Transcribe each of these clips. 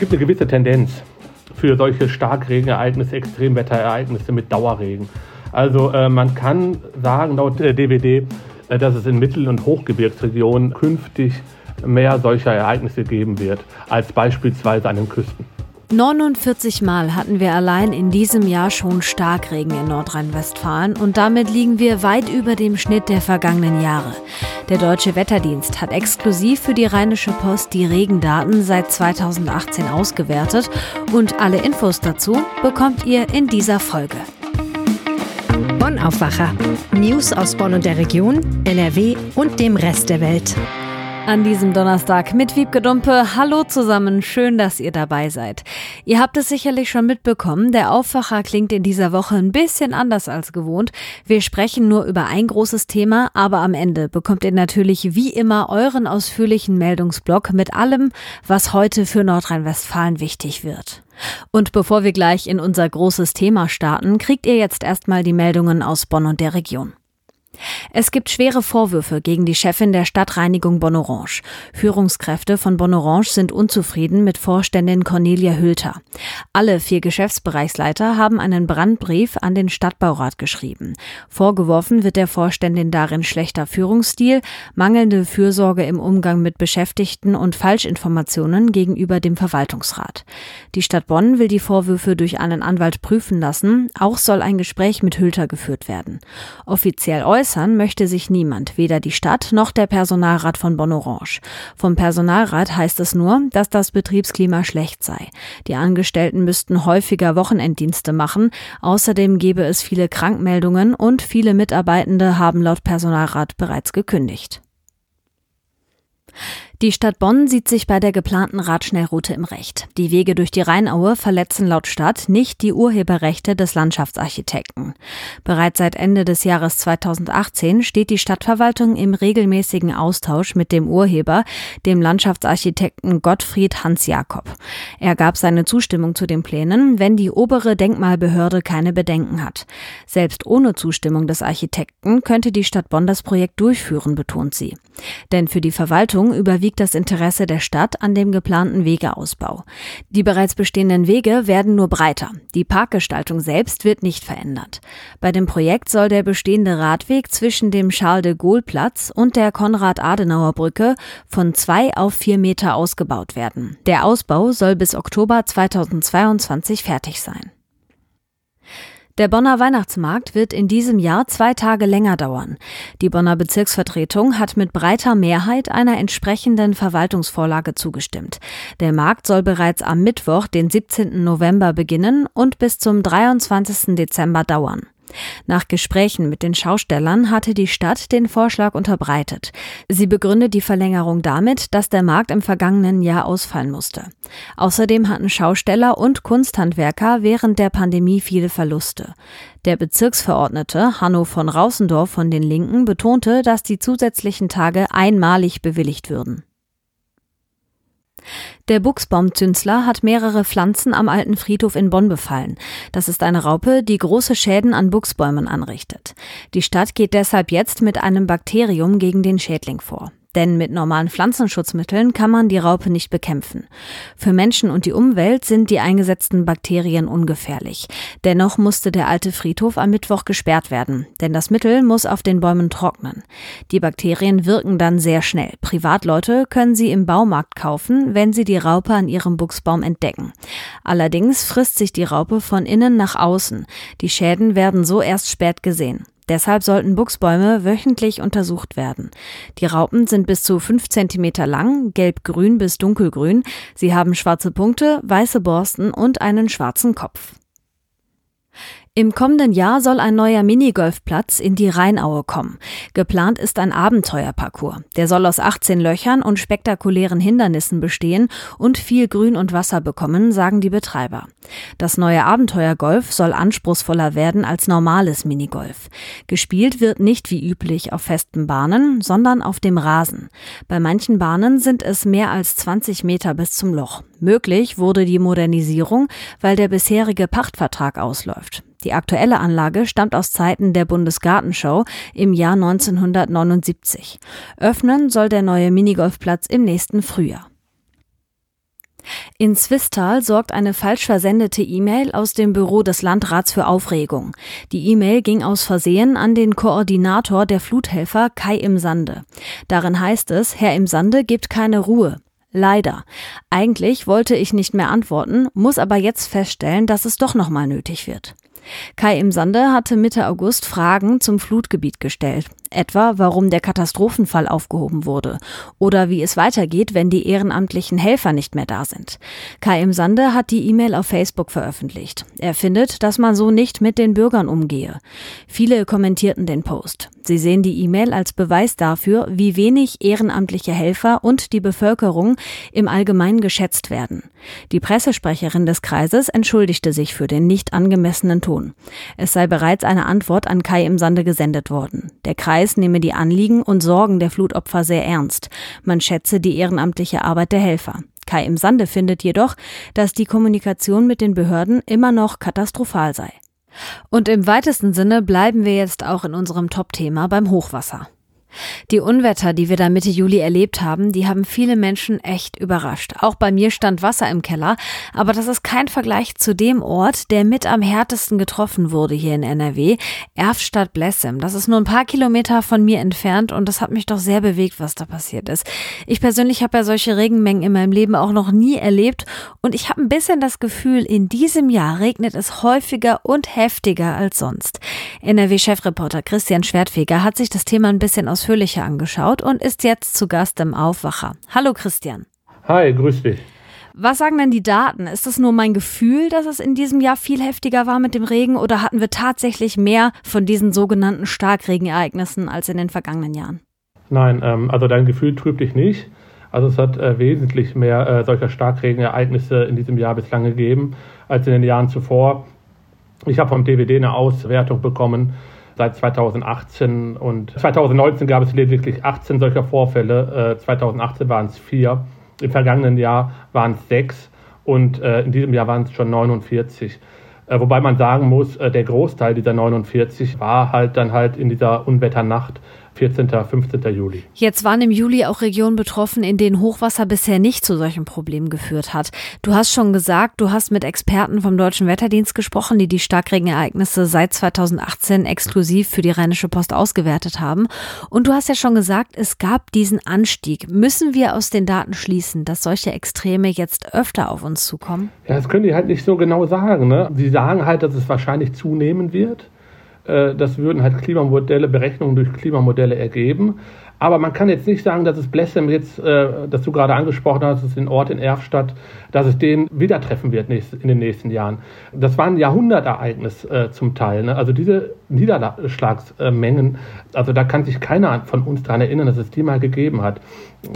gibt eine gewisse Tendenz für solche Starkregenereignisse, Extremwetterereignisse mit Dauerregen. Also äh, man kann sagen, laut äh, DWD, äh, dass es in Mittel- und Hochgebirgsregionen künftig mehr solcher Ereignisse geben wird, als beispielsweise an den Küsten. 49 Mal hatten wir allein in diesem Jahr schon Starkregen in Nordrhein-Westfalen und damit liegen wir weit über dem Schnitt der vergangenen Jahre. Der Deutsche Wetterdienst hat exklusiv für die Rheinische Post die Regendaten seit 2018 ausgewertet und alle Infos dazu bekommt ihr in dieser Folge. Bonn Aufwacher. News aus Bonn und der Region, NRW und dem Rest der Welt. An diesem Donnerstag mit Wiebke Dumpe. Hallo zusammen, schön, dass ihr dabei seid. Ihr habt es sicherlich schon mitbekommen, der Aufwacher klingt in dieser Woche ein bisschen anders als gewohnt. Wir sprechen nur über ein großes Thema, aber am Ende bekommt ihr natürlich wie immer euren ausführlichen Meldungsblock mit allem, was heute für Nordrhein-Westfalen wichtig wird. Und bevor wir gleich in unser großes Thema starten, kriegt ihr jetzt erstmal die Meldungen aus Bonn und der Region. Es gibt schwere Vorwürfe gegen die Chefin der Stadtreinigung Bonnorange. Führungskräfte von Bonnorange sind unzufrieden mit Vorständin Cornelia Hülter. Alle vier Geschäftsbereichsleiter haben einen Brandbrief an den Stadtbaurat geschrieben. Vorgeworfen wird der Vorständin darin schlechter Führungsstil, mangelnde Fürsorge im Umgang mit Beschäftigten und Falschinformationen gegenüber dem Verwaltungsrat. Die Stadt Bonn will die Vorwürfe durch einen Anwalt prüfen lassen. Auch soll ein Gespräch mit Hülter geführt werden. Offiziell äußert äußern möchte sich niemand, weder die Stadt noch der Personalrat von Bonn Orange. Vom Personalrat heißt es nur, dass das Betriebsklima schlecht sei. Die Angestellten müssten häufiger Wochenenddienste machen. Außerdem gebe es viele Krankmeldungen und viele Mitarbeitende haben laut Personalrat bereits gekündigt. Die Stadt Bonn sieht sich bei der geplanten Radschnellroute im Recht. Die Wege durch die Rheinaue verletzen laut Stadt nicht die Urheberrechte des Landschaftsarchitekten. Bereits seit Ende des Jahres 2018 steht die Stadtverwaltung im regelmäßigen Austausch mit dem Urheber, dem Landschaftsarchitekten Gottfried Hans Jakob. Er gab seine Zustimmung zu den Plänen, wenn die obere Denkmalbehörde keine Bedenken hat. Selbst ohne Zustimmung des Architekten könnte die Stadt Bonn das Projekt durchführen, betont sie. Denn für die Verwaltung überwiegt liegt das Interesse der Stadt an dem geplanten Wegeausbau. Die bereits bestehenden Wege werden nur breiter. Die Parkgestaltung selbst wird nicht verändert. Bei dem Projekt soll der bestehende Radweg zwischen dem Charles de Gaulle Platz und der Konrad-Adenauer-Brücke von zwei auf vier Meter ausgebaut werden. Der Ausbau soll bis Oktober 2022 fertig sein. Der Bonner Weihnachtsmarkt wird in diesem Jahr zwei Tage länger dauern. Die Bonner Bezirksvertretung hat mit breiter Mehrheit einer entsprechenden Verwaltungsvorlage zugestimmt. Der Markt soll bereits am Mittwoch, den 17. November beginnen und bis zum 23. Dezember dauern. Nach Gesprächen mit den Schaustellern hatte die Stadt den Vorschlag unterbreitet. Sie begründet die Verlängerung damit, dass der Markt im vergangenen Jahr ausfallen musste. Außerdem hatten Schausteller und Kunsthandwerker während der Pandemie viele Verluste. Der Bezirksverordnete Hanno von Rausendorf von den Linken betonte, dass die zusätzlichen Tage einmalig bewilligt würden. Der Buchsbaumzünsler hat mehrere Pflanzen am alten Friedhof in Bonn befallen. Das ist eine Raupe, die große Schäden an Buchsbäumen anrichtet. Die Stadt geht deshalb jetzt mit einem Bakterium gegen den Schädling vor. Denn mit normalen Pflanzenschutzmitteln kann man die Raupe nicht bekämpfen. Für Menschen und die Umwelt sind die eingesetzten Bakterien ungefährlich. Dennoch musste der alte Friedhof am Mittwoch gesperrt werden, denn das Mittel muss auf den Bäumen trocknen. Die Bakterien wirken dann sehr schnell. Privatleute können sie im Baumarkt kaufen, wenn sie die Raupe an ihrem Buchsbaum entdecken. Allerdings frisst sich die Raupe von innen nach außen. Die Schäden werden so erst spät gesehen. Deshalb sollten Buchsbäume wöchentlich untersucht werden. Die Raupen sind bis zu fünf Zentimeter lang, gelb-grün bis dunkelgrün. Sie haben schwarze Punkte, weiße Borsten und einen schwarzen Kopf. Im kommenden Jahr soll ein neuer Minigolfplatz in die Rheinaue kommen. Geplant ist ein Abenteuerparcours. Der soll aus 18 Löchern und spektakulären Hindernissen bestehen und viel Grün und Wasser bekommen, sagen die Betreiber. Das neue Abenteuergolf soll anspruchsvoller werden als normales Minigolf. Gespielt wird nicht wie üblich auf festen Bahnen, sondern auf dem Rasen. Bei manchen Bahnen sind es mehr als 20 Meter bis zum Loch. Möglich wurde die Modernisierung, weil der bisherige Pachtvertrag ausläuft. Die aktuelle Anlage stammt aus Zeiten der Bundesgartenschau im Jahr 1979. Öffnen soll der neue Minigolfplatz im nächsten Frühjahr. In Zwistal sorgt eine falsch versendete E-Mail aus dem Büro des Landrats für Aufregung. Die E-Mail ging aus Versehen an den Koordinator der Fluthelfer Kai im Sande. Darin heißt es, Herr im Sande gibt keine Ruhe. Leider. Eigentlich wollte ich nicht mehr antworten, muss aber jetzt feststellen, dass es doch nochmal nötig wird. Kai im Sande hatte Mitte August Fragen zum Flutgebiet gestellt etwa warum der Katastrophenfall aufgehoben wurde oder wie es weitergeht, wenn die ehrenamtlichen Helfer nicht mehr da sind. Kai im Sande hat die E-Mail auf Facebook veröffentlicht. Er findet, dass man so nicht mit den Bürgern umgehe. Viele kommentierten den Post. Sie sehen die E-Mail als Beweis dafür, wie wenig ehrenamtliche Helfer und die Bevölkerung im Allgemeinen geschätzt werden. Die Pressesprecherin des Kreises entschuldigte sich für den nicht angemessenen Ton. Es sei bereits eine Antwort an Kai im Sande gesendet worden. Der Kreis nehme die Anliegen und Sorgen der Flutopfer sehr ernst. Man schätze die ehrenamtliche Arbeit der Helfer. Kai im Sande findet jedoch, dass die Kommunikation mit den Behörden immer noch katastrophal sei. Und im weitesten Sinne bleiben wir jetzt auch in unserem Top-Thema beim Hochwasser. Die Unwetter, die wir da Mitte Juli erlebt haben, die haben viele Menschen echt überrascht. Auch bei mir stand Wasser im Keller, aber das ist kein Vergleich zu dem Ort, der mit am härtesten getroffen wurde hier in NRW, Erftstadt-Blessem. Das ist nur ein paar Kilometer von mir entfernt und das hat mich doch sehr bewegt, was da passiert ist. Ich persönlich habe ja solche Regenmengen in meinem Leben auch noch nie erlebt und ich habe ein bisschen das Gefühl, in diesem Jahr regnet es häufiger und heftiger als sonst. NRW-Chefreporter Christian Schwertfeger hat sich das Thema ein bisschen aus ausführlicher angeschaut und ist jetzt zu Gast im Aufwacher. Hallo Christian. Hi, grüß dich. Was sagen denn die Daten? Ist es nur mein Gefühl, dass es in diesem Jahr viel heftiger war mit dem Regen oder hatten wir tatsächlich mehr von diesen sogenannten Starkregenereignissen als in den vergangenen Jahren? Nein, ähm, also dein Gefühl trübt dich nicht. Also es hat äh, wesentlich mehr äh, solcher Starkregenereignisse in diesem Jahr bislang gegeben als in den Jahren zuvor. Ich habe vom DVD eine Auswertung bekommen seit 2018 und 2019 gab es lediglich 18 solcher Vorfälle. 2018 waren es vier. Im vergangenen Jahr waren es sechs und äh, in diesem Jahr waren es schon 49. Äh, wobei man sagen muss, äh, der Großteil dieser 49 war halt dann halt in dieser Unwetternacht 14., 15. Juli. Jetzt waren im Juli auch Regionen betroffen, in denen Hochwasser bisher nicht zu solchen Problemen geführt hat. Du hast schon gesagt, du hast mit Experten vom Deutschen Wetterdienst gesprochen, die die Starkregenereignisse seit 2018 exklusiv für die Rheinische Post ausgewertet haben. Und du hast ja schon gesagt, es gab diesen Anstieg. Müssen wir aus den Daten schließen, dass solche Extreme jetzt öfter auf uns zukommen? Ja, das können die halt nicht so genau sagen. Ne? Sie sagen halt, dass es wahrscheinlich zunehmen wird. Äh, das würden halt Klimamodelle, Berechnungen durch Klimamodelle ergeben. Aber man kann jetzt nicht sagen, dass es Blessem jetzt, äh, das du gerade angesprochen hast, ist den Ort in Erfstadt, dass es den wieder treffen wird in den nächsten Jahren. Das war ein Jahrhundertereignis äh, zum Teil. Ne? Also diese Niederschlagsmengen, also da kann sich keiner von uns daran erinnern, dass es die mal gegeben hat.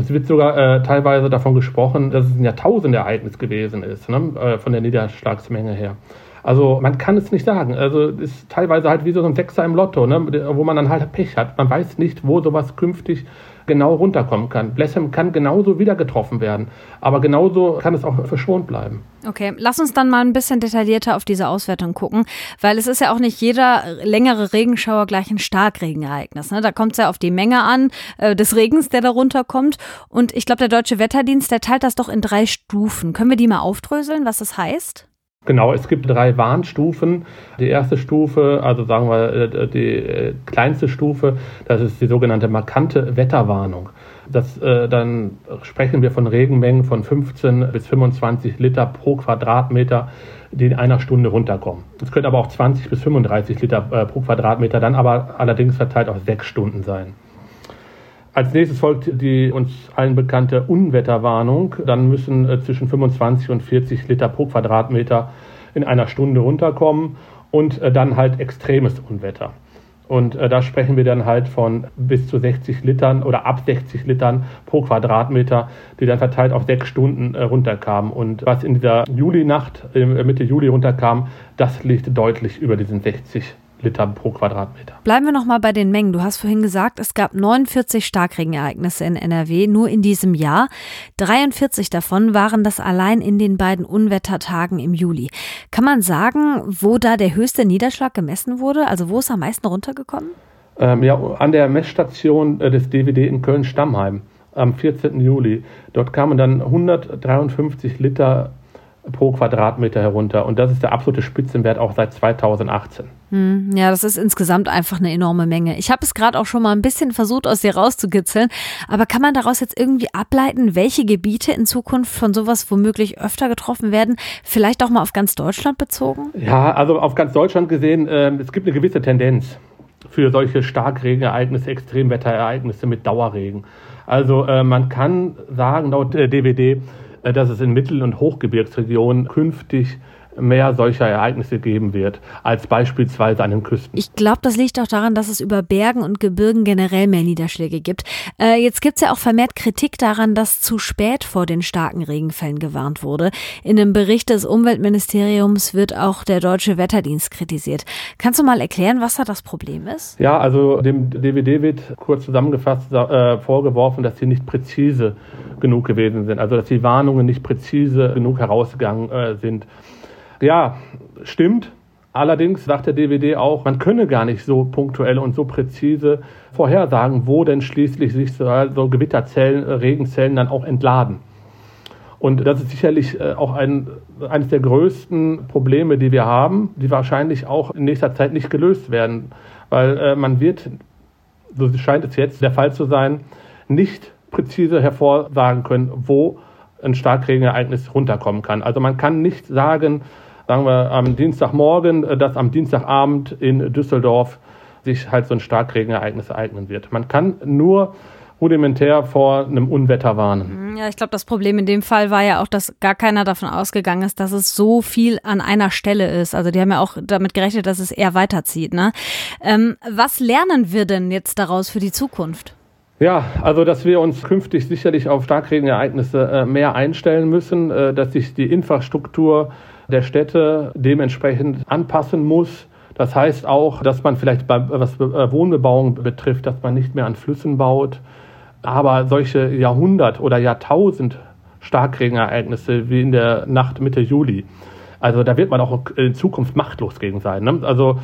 Es wird sogar äh, teilweise davon gesprochen, dass es ein Jahrtausendereignis gewesen ist, ne? äh, von der Niederschlagsmenge her. Also man kann es nicht sagen. Also es ist teilweise halt wie so ein Sechser im Lotto, ne? wo man dann halt Pech hat. Man weiß nicht, wo sowas künftig genau runterkommen kann. Blessem kann genauso wieder getroffen werden, aber genauso kann es auch verschont bleiben. Okay, lass uns dann mal ein bisschen detaillierter auf diese Auswertung gucken, weil es ist ja auch nicht jeder längere Regenschauer gleich ein Starkregenereignis. Ne? Da kommt es ja auf die Menge an äh, des Regens, der darunter kommt. Und ich glaube, der Deutsche Wetterdienst, der teilt das doch in drei Stufen. Können wir die mal aufdröseln, was das heißt? Genau, es gibt drei Warnstufen. Die erste Stufe, also sagen wir äh, die äh, kleinste Stufe, das ist die sogenannte markante Wetterwarnung. Das, äh, dann sprechen wir von Regenmengen von 15 bis 25 Liter pro Quadratmeter, die in einer Stunde runterkommen. Es können aber auch 20 bis 35 Liter äh, pro Quadratmeter, dann aber allerdings verteilt auf sechs Stunden sein. Als nächstes folgt die uns allen bekannte Unwetterwarnung. Dann müssen äh, zwischen 25 und 40 Liter pro Quadratmeter in einer Stunde runterkommen und äh, dann halt extremes Unwetter. Und äh, da sprechen wir dann halt von bis zu 60 Litern oder ab 60 Litern pro Quadratmeter, die dann verteilt auf sechs Stunden äh, runterkamen. Und was in dieser Julinacht, äh, Mitte Juli runterkam, das liegt deutlich über diesen 60 Liter pro Quadratmeter. Bleiben wir nochmal bei den Mengen. Du hast vorhin gesagt, es gab 49 Starkregenereignisse in NRW nur in diesem Jahr. 43 davon waren das allein in den beiden Unwettertagen im Juli. Kann man sagen, wo da der höchste Niederschlag gemessen wurde? Also wo ist am meisten runtergekommen? Ähm, ja, an der Messstation äh, des DWD in Köln-Stammheim am 14. Juli. Dort kamen dann 153 Liter pro Quadratmeter herunter. Und das ist der absolute Spitzenwert auch seit 2018. Hm, ja, das ist insgesamt einfach eine enorme Menge. Ich habe es gerade auch schon mal ein bisschen versucht, aus dir rauszukitzeln. Aber kann man daraus jetzt irgendwie ableiten, welche Gebiete in Zukunft von sowas womöglich öfter getroffen werden? Vielleicht auch mal auf ganz Deutschland bezogen? Ja, also auf ganz Deutschland gesehen, äh, es gibt eine gewisse Tendenz für solche Starkregenereignisse, Extremwetterereignisse mit Dauerregen. Also äh, man kann sagen, laut äh, DWD, äh, dass es in Mittel- und Hochgebirgsregionen künftig mehr solcher Ereignisse geben wird, als beispielsweise an den Küsten. Ich glaube, das liegt auch daran, dass es über Bergen und Gebirgen generell mehr Niederschläge gibt. Äh, jetzt gibt es ja auch vermehrt Kritik daran, dass zu spät vor den starken Regenfällen gewarnt wurde. In einem Bericht des Umweltministeriums wird auch der Deutsche Wetterdienst kritisiert. Kannst du mal erklären, was da das Problem ist? Ja, also dem DWD wird kurz zusammengefasst äh, vorgeworfen, dass sie nicht präzise genug gewesen sind, also dass die Warnungen nicht präzise genug herausgegangen äh, sind. Ja, stimmt. Allerdings sagt der DWD auch, man könne gar nicht so punktuell und so präzise vorhersagen, wo denn schließlich sich so, so Gewitterzellen, Regenzellen dann auch entladen. Und das ist sicherlich äh, auch ein, eines der größten Probleme, die wir haben, die wahrscheinlich auch in nächster Zeit nicht gelöst werden. Weil äh, man wird, so scheint es jetzt der Fall zu sein, nicht präzise hervorsagen können, wo ein Starkregenereignis runterkommen kann. Also man kann nicht sagen, sagen wir am Dienstagmorgen, äh, dass am Dienstagabend in Düsseldorf sich halt so ein Starkregenereignis ereignen wird. Man kann nur rudimentär vor einem Unwetter warnen. Mhm, ja, ich glaube, das Problem in dem Fall war ja auch, dass gar keiner davon ausgegangen ist, dass es so viel an einer Stelle ist. Also die haben ja auch damit gerechnet, dass es eher weiterzieht. Ne? Ähm, was lernen wir denn jetzt daraus für die Zukunft? Ja, also dass wir uns künftig sicherlich auf Starkregenereignisse äh, mehr einstellen müssen, äh, dass sich die Infrastruktur der Städte dementsprechend anpassen muss. Das heißt auch, dass man vielleicht, was äh, Wohnbebauung betrifft, dass man nicht mehr an Flüssen baut. Aber solche Jahrhundert- oder Jahrtausend Starkregenereignisse wie in der Nacht Mitte Juli, also da wird man auch in Zukunft machtlos gegen sein. Ne? Also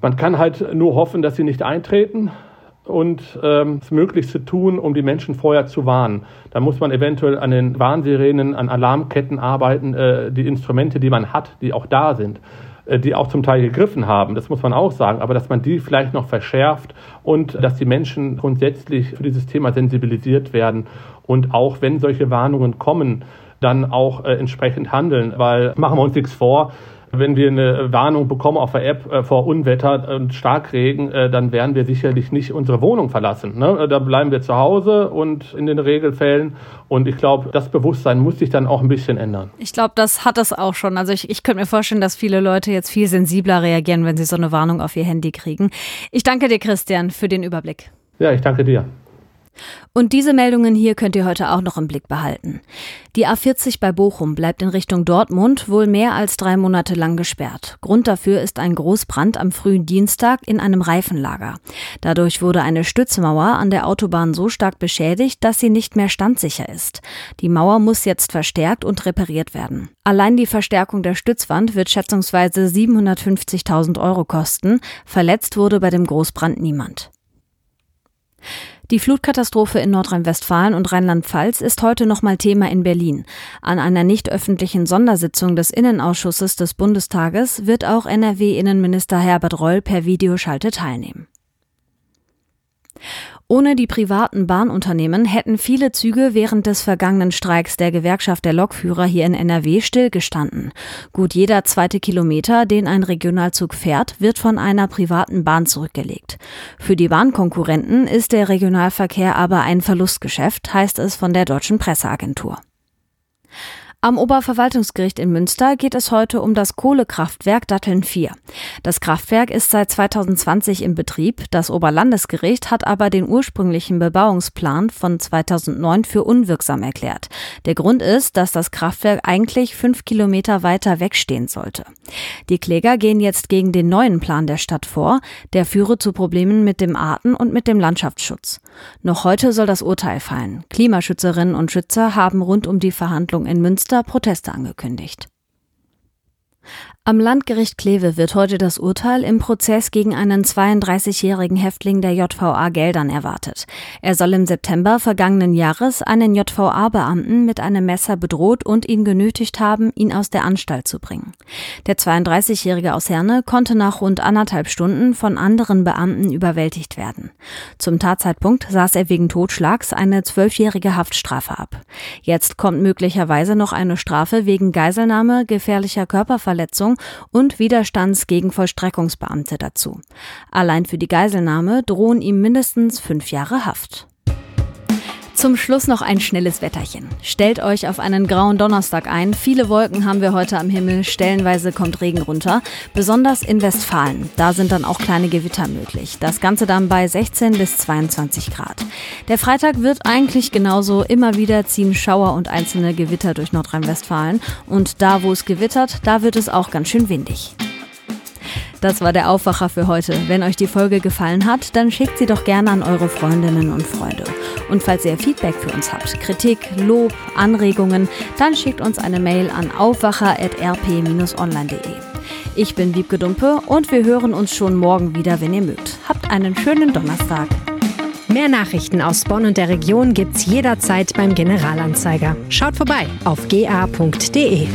man kann halt nur hoffen, dass sie nicht eintreten und ähm, das Möglichste tun, um die Menschen vorher zu warnen. Da muss man eventuell an den Warnsirenen, an Alarmketten arbeiten, äh, die Instrumente, die man hat, die auch da sind, äh, die auch zum Teil gegriffen haben, das muss man auch sagen, aber dass man die vielleicht noch verschärft und dass die Menschen grundsätzlich für dieses Thema sensibilisiert werden und auch wenn solche Warnungen kommen, dann auch äh, entsprechend handeln, weil machen wir uns nichts vor, wenn wir eine Warnung bekommen auf der App äh, vor Unwetter und Starkregen, äh, dann werden wir sicherlich nicht unsere Wohnung verlassen. Ne? Da bleiben wir zu Hause und in den Regelfällen. Und ich glaube, das Bewusstsein muss sich dann auch ein bisschen ändern. Ich glaube, das hat es auch schon. Also ich, ich könnte mir vorstellen, dass viele Leute jetzt viel sensibler reagieren, wenn sie so eine Warnung auf ihr Handy kriegen. Ich danke dir, Christian, für den Überblick. Ja, ich danke dir. Und diese Meldungen hier könnt ihr heute auch noch im Blick behalten. Die A40 bei Bochum bleibt in Richtung Dortmund wohl mehr als drei Monate lang gesperrt. Grund dafür ist ein Großbrand am frühen Dienstag in einem Reifenlager. Dadurch wurde eine Stützmauer an der Autobahn so stark beschädigt, dass sie nicht mehr standsicher ist. Die Mauer muss jetzt verstärkt und repariert werden. Allein die Verstärkung der Stützwand wird schätzungsweise 750.000 Euro kosten. Verletzt wurde bei dem Großbrand niemand. Die Flutkatastrophe in Nordrhein-Westfalen und Rheinland-Pfalz ist heute nochmal Thema in Berlin. An einer nicht öffentlichen Sondersitzung des Innenausschusses des Bundestages wird auch NRW-Innenminister Herbert Reul per Videoschalte teilnehmen. Ohne die privaten Bahnunternehmen hätten viele Züge während des vergangenen Streiks der Gewerkschaft der Lokführer hier in NRW stillgestanden. Gut jeder zweite Kilometer, den ein Regionalzug fährt, wird von einer privaten Bahn zurückgelegt. Für die Bahnkonkurrenten ist der Regionalverkehr aber ein Verlustgeschäft, heißt es von der deutschen Presseagentur. Am Oberverwaltungsgericht in Münster geht es heute um das Kohlekraftwerk Datteln 4. Das Kraftwerk ist seit 2020 in Betrieb. Das Oberlandesgericht hat aber den ursprünglichen Bebauungsplan von 2009 für unwirksam erklärt. Der Grund ist, dass das Kraftwerk eigentlich fünf Kilometer weiter wegstehen sollte. Die Kläger gehen jetzt gegen den neuen Plan der Stadt vor. Der führe zu Problemen mit dem Arten- und mit dem Landschaftsschutz. Noch heute soll das Urteil fallen. Klimaschützerinnen und Schützer haben rund um die Verhandlung in Münster Proteste angekündigt. Am Landgericht Kleve wird heute das Urteil im Prozess gegen einen 32-jährigen Häftling der JVA Geldern erwartet. Er soll im September vergangenen Jahres einen JVA-Beamten mit einem Messer bedroht und ihn genötigt haben, ihn aus der Anstalt zu bringen. Der 32-jährige aus Herne konnte nach rund anderthalb Stunden von anderen Beamten überwältigt werden. Zum Tatzeitpunkt saß er wegen Totschlags eine zwölfjährige Haftstrafe ab. Jetzt kommt möglicherweise noch eine Strafe wegen Geiselnahme, gefährlicher Körperverletzung und Widerstands gegen Vollstreckungsbeamte dazu. Allein für die Geiselnahme drohen ihm mindestens fünf Jahre Haft. Zum Schluss noch ein schnelles Wetterchen. Stellt euch auf einen grauen Donnerstag ein. Viele Wolken haben wir heute am Himmel. Stellenweise kommt Regen runter. Besonders in Westfalen. Da sind dann auch kleine Gewitter möglich. Das Ganze dann bei 16 bis 22 Grad. Der Freitag wird eigentlich genauso. Immer wieder ziehen Schauer und einzelne Gewitter durch Nordrhein-Westfalen. Und da, wo es gewittert, da wird es auch ganz schön windig. Das war der Aufwacher für heute. Wenn euch die Folge gefallen hat, dann schickt sie doch gerne an eure Freundinnen und Freunde. Und falls ihr Feedback für uns habt, Kritik, Lob, Anregungen, dann schickt uns eine Mail an aufwacher.rp-online.de. Ich bin Wiebke Dumpe und wir hören uns schon morgen wieder, wenn ihr mögt. Habt einen schönen Donnerstag. Mehr Nachrichten aus Bonn und der Region gibt's jederzeit beim Generalanzeiger. Schaut vorbei auf ga.de.